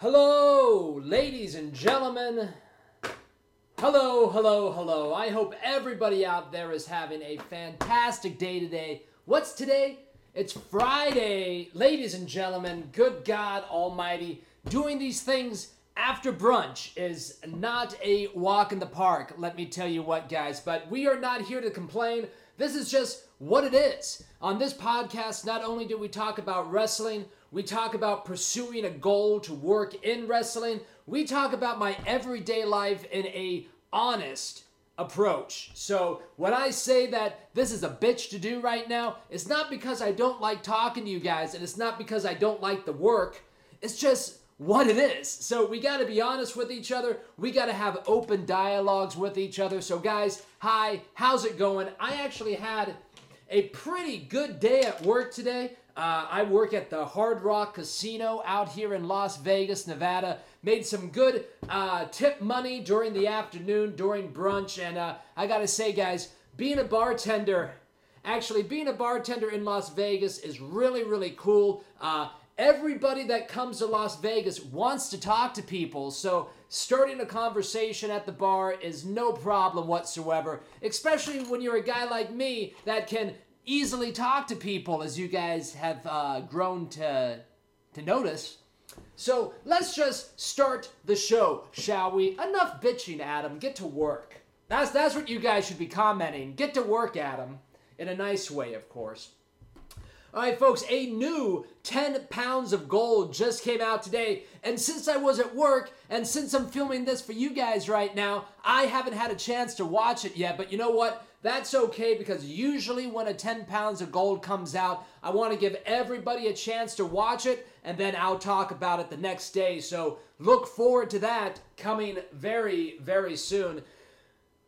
Hello, ladies and gentlemen. Hello, hello, hello. I hope everybody out there is having a fantastic day today. What's today? It's Friday. Ladies and gentlemen, good God Almighty, doing these things after brunch is not a walk in the park, let me tell you what, guys. But we are not here to complain. This is just what it is. On this podcast, not only do we talk about wrestling, we talk about pursuing a goal to work in wrestling. We talk about my everyday life in a honest approach. So when I say that this is a bitch to do right now, it's not because I don't like talking to you guys and it's not because I don't like the work. It's just what it is. So we got to be honest with each other. We got to have open dialogues with each other. So guys, hi, how's it going? I actually had a pretty good day at work today. Uh, I work at the Hard Rock Casino out here in Las Vegas, Nevada. Made some good uh, tip money during the afternoon, during brunch. And uh, I gotta say, guys, being a bartender, actually, being a bartender in Las Vegas is really, really cool. Uh, everybody that comes to Las Vegas wants to talk to people. So starting a conversation at the bar is no problem whatsoever, especially when you're a guy like me that can easily talk to people, as you guys have uh, grown to to notice. So let's just start the show, shall we? Enough bitching, Adam. Get to work. That's that's what you guys should be commenting. Get to work, Adam, in a nice way, of course. All right, folks, a new 10 pounds of gold just came out today. And since I was at work and since I'm filming this for you guys right now, I haven't had a chance to watch it yet. But you know what? That's okay because usually when a 10 pounds of gold comes out, I want to give everybody a chance to watch it and then I'll talk about it the next day. So look forward to that coming very, very soon.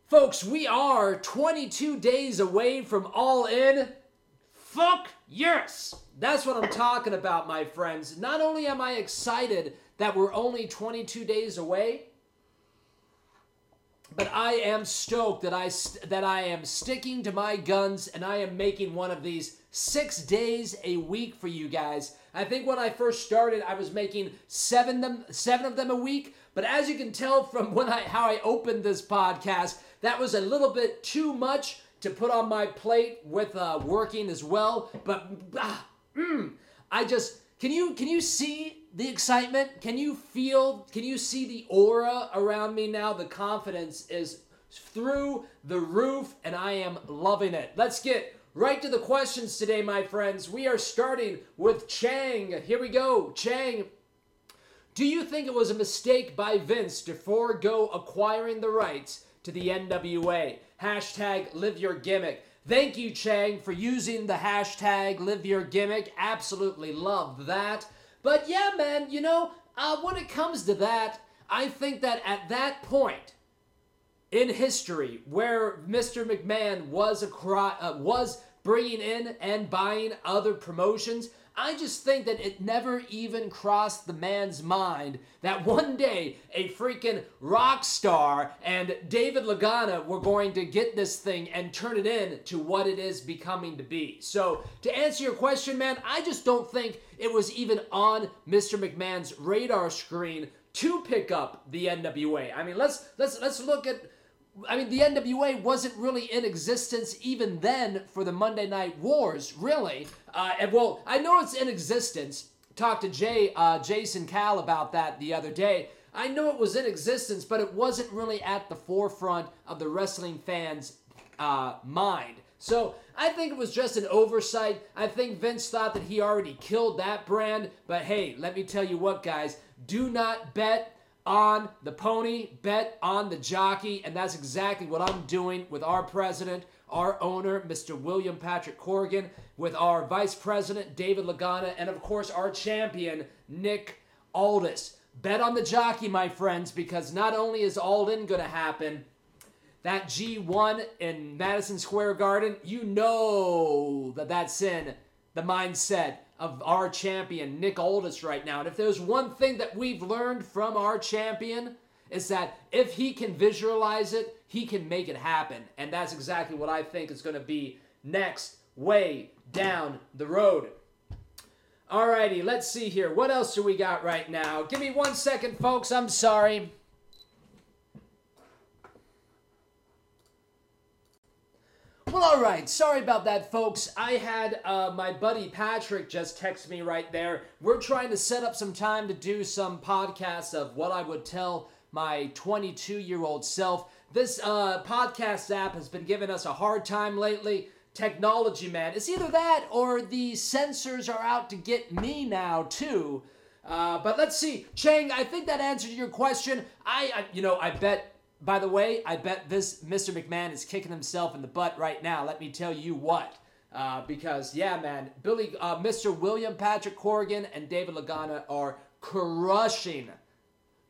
Folks, we are 22 days away from All In. Fuck yes! That's what I'm talking about, my friends. Not only am I excited that we're only 22 days away, but I am stoked that I st- that I am sticking to my guns and I am making one of these six days a week for you guys. I think when I first started, I was making seven them seven of them a week. But as you can tell from when I how I opened this podcast, that was a little bit too much to put on my plate with uh, working as well. But ah, mm, I just can you can you see the excitement? Can you feel? Can you see the aura around me now? The confidence is through the roof, and I am loving it. Let's get right to the questions today, my friends. We are starting with Chang. Here we go, Chang. Do you think it was a mistake by Vince to forego acquiring the rights to the NWA? Hashtag live your gimmick. Thank you, Chang, for using the hashtag live your gimmick. Absolutely love that. But yeah, man, you know, uh, when it comes to that, I think that at that point in history where Mr. McMahon was a cry, uh, was bringing in and buying other promotions, I just think that it never even crossed the man's mind that one day a freaking rock star and David Lagana were going to get this thing and turn it in to what it is becoming to be. So, to answer your question, man, I just don't think it was even on Mr. McMahon's radar screen to pick up the NWA. I mean, let's let's let's look at I mean, the NWA wasn't really in existence even then for the Monday Night Wars, really. Uh, and well, I know it's in existence. Talked to Jay, uh, Jason Cal about that the other day. I know it was in existence, but it wasn't really at the forefront of the wrestling fans' uh, mind. So I think it was just an oversight. I think Vince thought that he already killed that brand. But hey, let me tell you what, guys, do not bet on the pony, bet on the jockey, and that's exactly what I'm doing with our president, our owner, Mr. William Patrick Corgan, with our vice president, David Lagana, and of course our champion, Nick Aldis. Bet on the jockey, my friends, because not only is All In going to happen, that G1 in Madison Square Garden, you know that that's in the mindset of our champion, Nick Aldis, right now. And if there's one thing that we've learned from our champion, is that if he can visualize it, he can make it happen. And that's exactly what I think is going to be next, way down the road. Alrighty, let's see here. What else do we got right now? Give me one second, folks. I'm sorry. Well, all right. Sorry about that, folks. I had uh, my buddy Patrick just text me right there. We're trying to set up some time to do some podcasts of what I would tell my 22 year old self. This uh, podcast app has been giving us a hard time lately. Technology, man. It's either that or the censors are out to get me now, too. Uh, but let's see. Chang, I think that answered your question. I, I you know, I bet by the way, I bet this Mr. McMahon is kicking himself in the butt right now. Let me tell you what. Uh, because yeah, man, Billy, uh, Mr. William Patrick Corgan and David Lagana are crushing,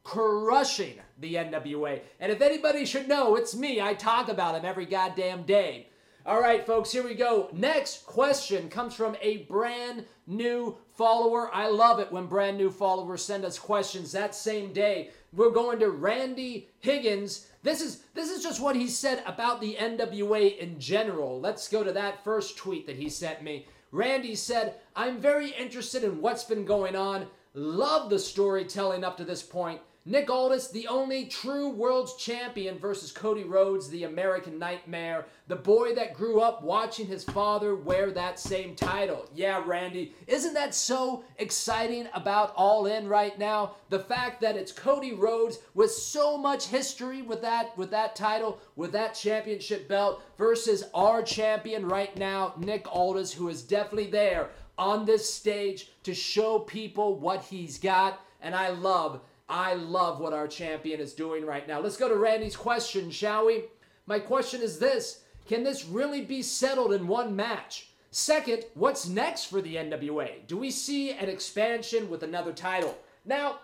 crushing the NWA. And if anybody should know, it's me. I talk about him every goddamn day. All right, folks, here we go. Next question comes from a brand new follower. I love it when brand new followers send us questions that same day. We're going to Randy Higgins. This is this is just what he said about the NWA in general. Let's go to that first tweet that he sent me. Randy said, "I'm very interested in what's been going on. Love the storytelling up to this point. Nick Aldis, the only true world's champion versus Cody Rhodes, the American Nightmare, the boy that grew up watching his father wear that same title. Yeah, Randy, isn't that so exciting about All In right now? The fact that it's Cody Rhodes with so much history with that with that title, with that championship belt versus our champion right now, Nick Aldis, who is definitely there on this stage to show people what he's got. And I love I love what our champion is doing right now. Let's go to Randy's question, shall we? My question is this Can this really be settled in one match? Second, what's next for the NWA? Do we see an expansion with another title? Now,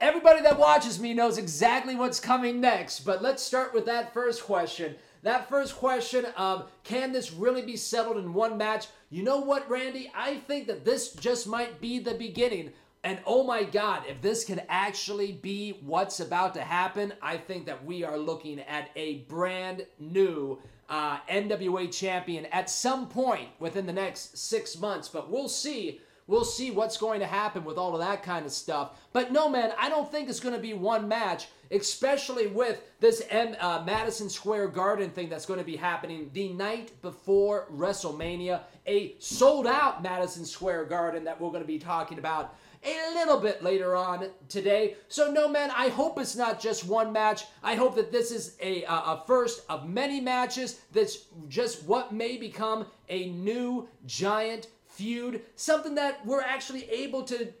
everybody that watches me knows exactly what's coming next, but let's start with that first question. That first question of can this really be settled in one match? You know what, Randy? I think that this just might be the beginning and oh my God, if this can actually be what's about to happen, I think that we are looking at a brand new uh, NWA champion at some point within the next six months. But we'll see. We'll see what's going to happen with all of that kind of stuff. But no, man, I don't think it's going to be one match, especially with this M- uh, Madison Square Garden thing that's going to be happening the night before WrestleMania. A sold out Madison Square Garden that we're going to be talking about a little bit later on today. So, no, man, I hope it's not just one match. I hope that this is a, a first of many matches that's just what may become a new giant feud, something that we're actually able to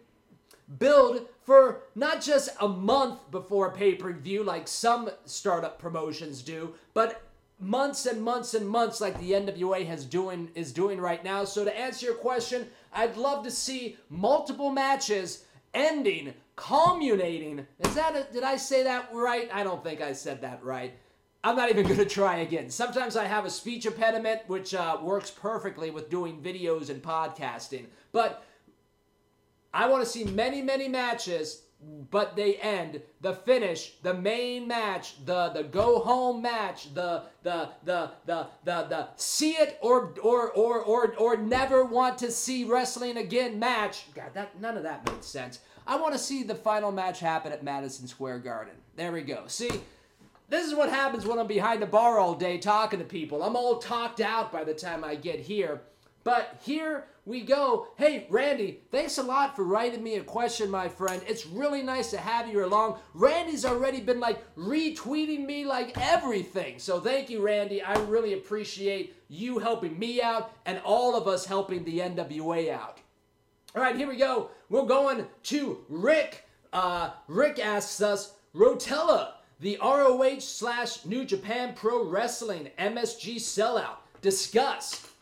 build for not just a month before pay per view like some startup promotions do, but months and months and months like the NWA has doing is doing right now. So to answer your question, I'd love to see multiple matches ending, culminating. Is that a, did I say that right? I don't think I said that right. I'm not even going to try again. Sometimes I have a speech impediment, which uh, works perfectly with doing videos and podcasting. But I want to see many, many matches but they end. The finish the main match the the go home match the the the the the, the see it or or or or or never want to see wrestling again match. God that none of that makes sense. I want to see the final match happen at madison square garden. There we go. See this is what happens when i'm behind the bar all day talking to people. I'm all talked out by the time i get here but here we go. Hey, Randy, thanks a lot for writing me a question, my friend. It's really nice to have you along. Randy's already been like retweeting me like everything. So thank you, Randy. I really appreciate you helping me out and all of us helping the NWA out. All right, here we go. We're going to Rick. Uh, Rick asks us, Rotella, the ROH slash New Japan Pro Wrestling MSG sellout. Discuss.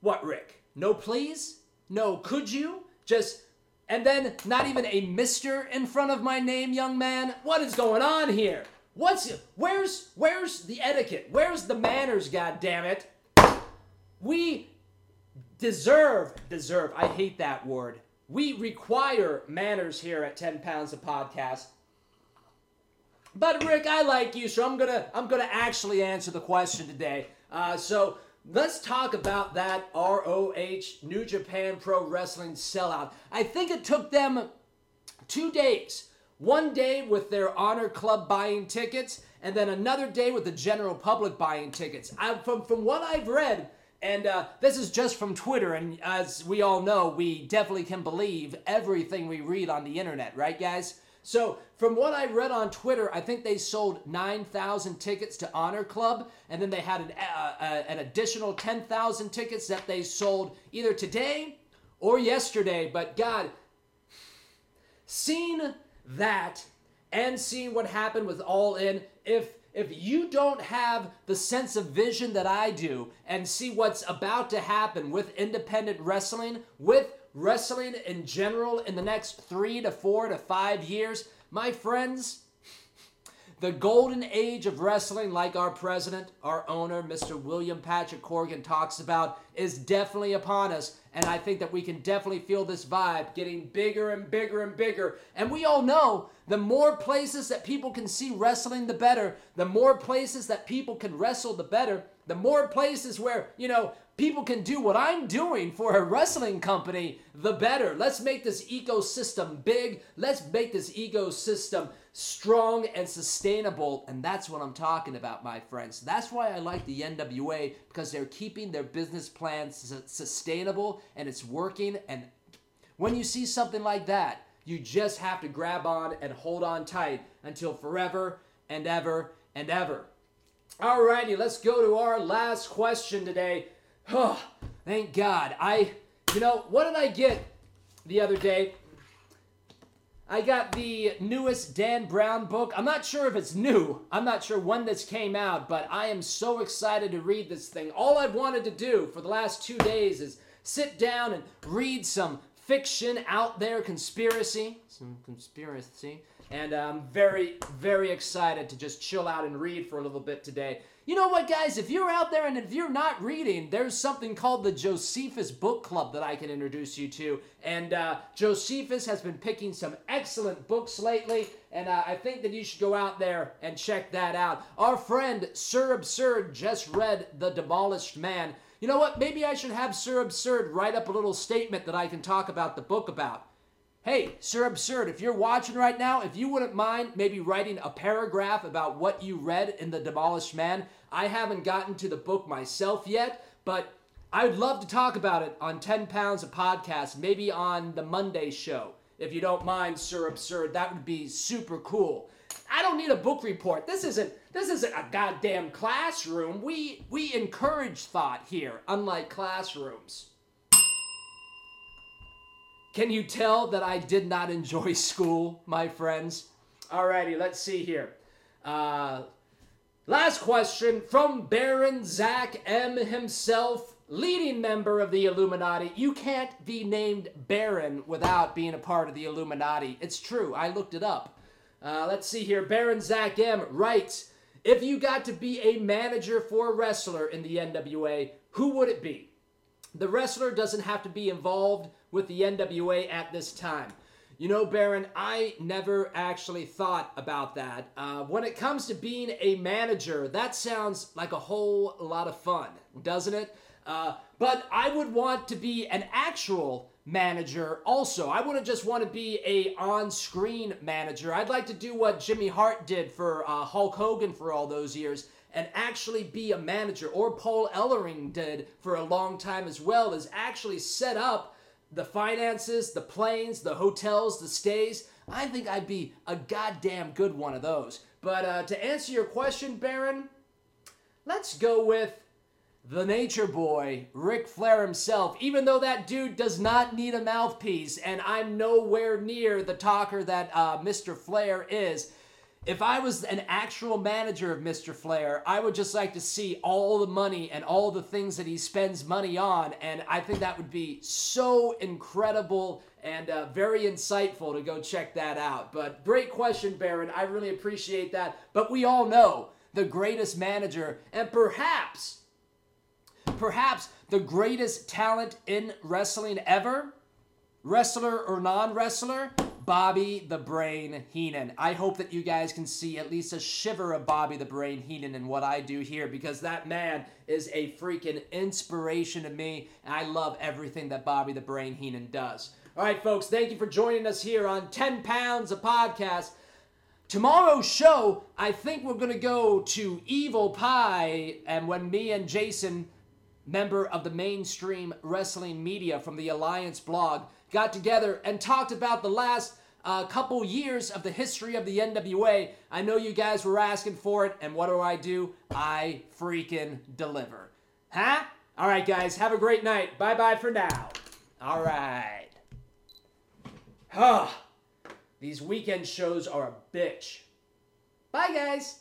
What, Rick? No please? No could you? Just and then not even a mister in front of my name, young man? What is going on here? What's where's where's the etiquette? Where's the manners, god damn it? We deserve deserve. I hate that word. We require manners here at 10 pounds a podcast. But Rick, I like you, so I'm gonna I'm gonna actually answer the question today. Uh, so let's talk about that ROH New Japan Pro Wrestling sellout. I think it took them two days. One day with their Honor Club buying tickets, and then another day with the general public buying tickets. I, from from what I've read, and uh, this is just from Twitter, and as we all know, we definitely can believe everything we read on the internet, right, guys? So, from what I read on Twitter, I think they sold 9,000 tickets to Honor Club, and then they had an, uh, uh, an additional 10,000 tickets that they sold either today or yesterday. But, God, seeing that and seeing what happened with All In, if if you don't have the sense of vision that I do and see what's about to happen with independent wrestling, with wrestling in general in the next three to four to five years, my friends, the golden age of wrestling, like our president, our owner, Mr. William Patrick Corgan, talks about, is definitely upon us. And I think that we can definitely feel this vibe getting bigger and bigger and bigger. And we all know the more places that people can see wrestling, the better. The more places that people can wrestle, the better. The more places where, you know, people can do what I'm doing for a wrestling company, the better. Let's make this ecosystem big. Let's make this ecosystem strong and sustainable. And that's what I'm talking about, my friends. That's why I like the NWA because they're keeping their business plans sustainable and it's working. And when you see something like that, you just have to grab on and hold on tight until forever and ever and ever. Alrighty, let's go to our last question today. Oh, thank God. I, you know, what did I get the other day? I got the newest Dan Brown book. I'm not sure if it's new. I'm not sure when this came out, but I am so excited to read this thing. All I've wanted to do for the last two days is sit down and read some fiction out there, conspiracy, some conspiracy. And I'm very, very excited to just chill out and read for a little bit today. You know what, guys? If you're out there and if you're not reading, there's something called the Josephus Book Club that I can introduce you to. And uh, Josephus has been picking some excellent books lately, and uh, I think that you should go out there and check that out. Our friend Sir Absurd just read The Demolished Man. You know what? Maybe I should have Sir Absurd write up a little statement that I can talk about the book about. Hey, Sir Absurd, if you're watching right now, if you wouldn't mind maybe writing a paragraph about what you read in The Demolished Man, I haven't gotten to the book myself yet, but I'd love to talk about it on 10 Pounds of Podcast, maybe on the Monday show. If you don't mind, Sir Absurd, that would be super cool. I don't need a book report. This isn't this isn't a goddamn classroom. We we encourage thought here, unlike classrooms. Can you tell that I did not enjoy school, my friends? Alrighty, let's see here. Uh, last question from Baron Zach M himself, leading member of the Illuminati. You can't be named Baron without being a part of the Illuminati. It's true, I looked it up. Uh, let's see here. Baron Zach M writes If you got to be a manager for a wrestler in the NWA, who would it be? The wrestler doesn't have to be involved with the NWA at this time. You know, Baron, I never actually thought about that. Uh, when it comes to being a manager, that sounds like a whole lot of fun, doesn't it? Uh, but I would want to be an actual manager also. I wouldn't just want to be a on-screen manager. I'd like to do what Jimmy Hart did for uh, Hulk Hogan for all those years and actually be a manager, or Paul Ellering did for a long time as well, is actually set up the finances, the planes, the hotels, the stays. I think I'd be a goddamn good one of those. But uh, to answer your question, Baron, let's go with the nature boy, Ric Flair himself, even though that dude does not need a mouthpiece, and I'm nowhere near the talker that uh, Mr. Flair is if I was an actual manager of Mr. Flair, I would just like to see all the money and all the things that he spends money on. And I think that would be so incredible and uh, very insightful to go check that out. But great question, Baron. I really appreciate that. But we all know the greatest manager and perhaps, perhaps the greatest talent in wrestling ever, wrestler or non wrestler, Bobby the Brain Heenan. I hope that you guys can see at least a shiver of Bobby the Brain Heenan in what I do here because that man is a freaking inspiration to me, and I love everything that Bobby the Brain Heenan does. All right, folks, thank you for joining us here on 10 Pounds of Podcast. Tomorrow's show, I think we're going to go to Evil Pie, and when me and Jason, member of the mainstream wrestling media from the Alliance blog, got together and talked about the last uh, couple years of the history of the NWA. I know you guys were asking for it, and what do I do? I freaking deliver. Huh? All right, guys, have a great night. Bye bye for now. All right. Huh. These weekend shows are a bitch. Bye, guys.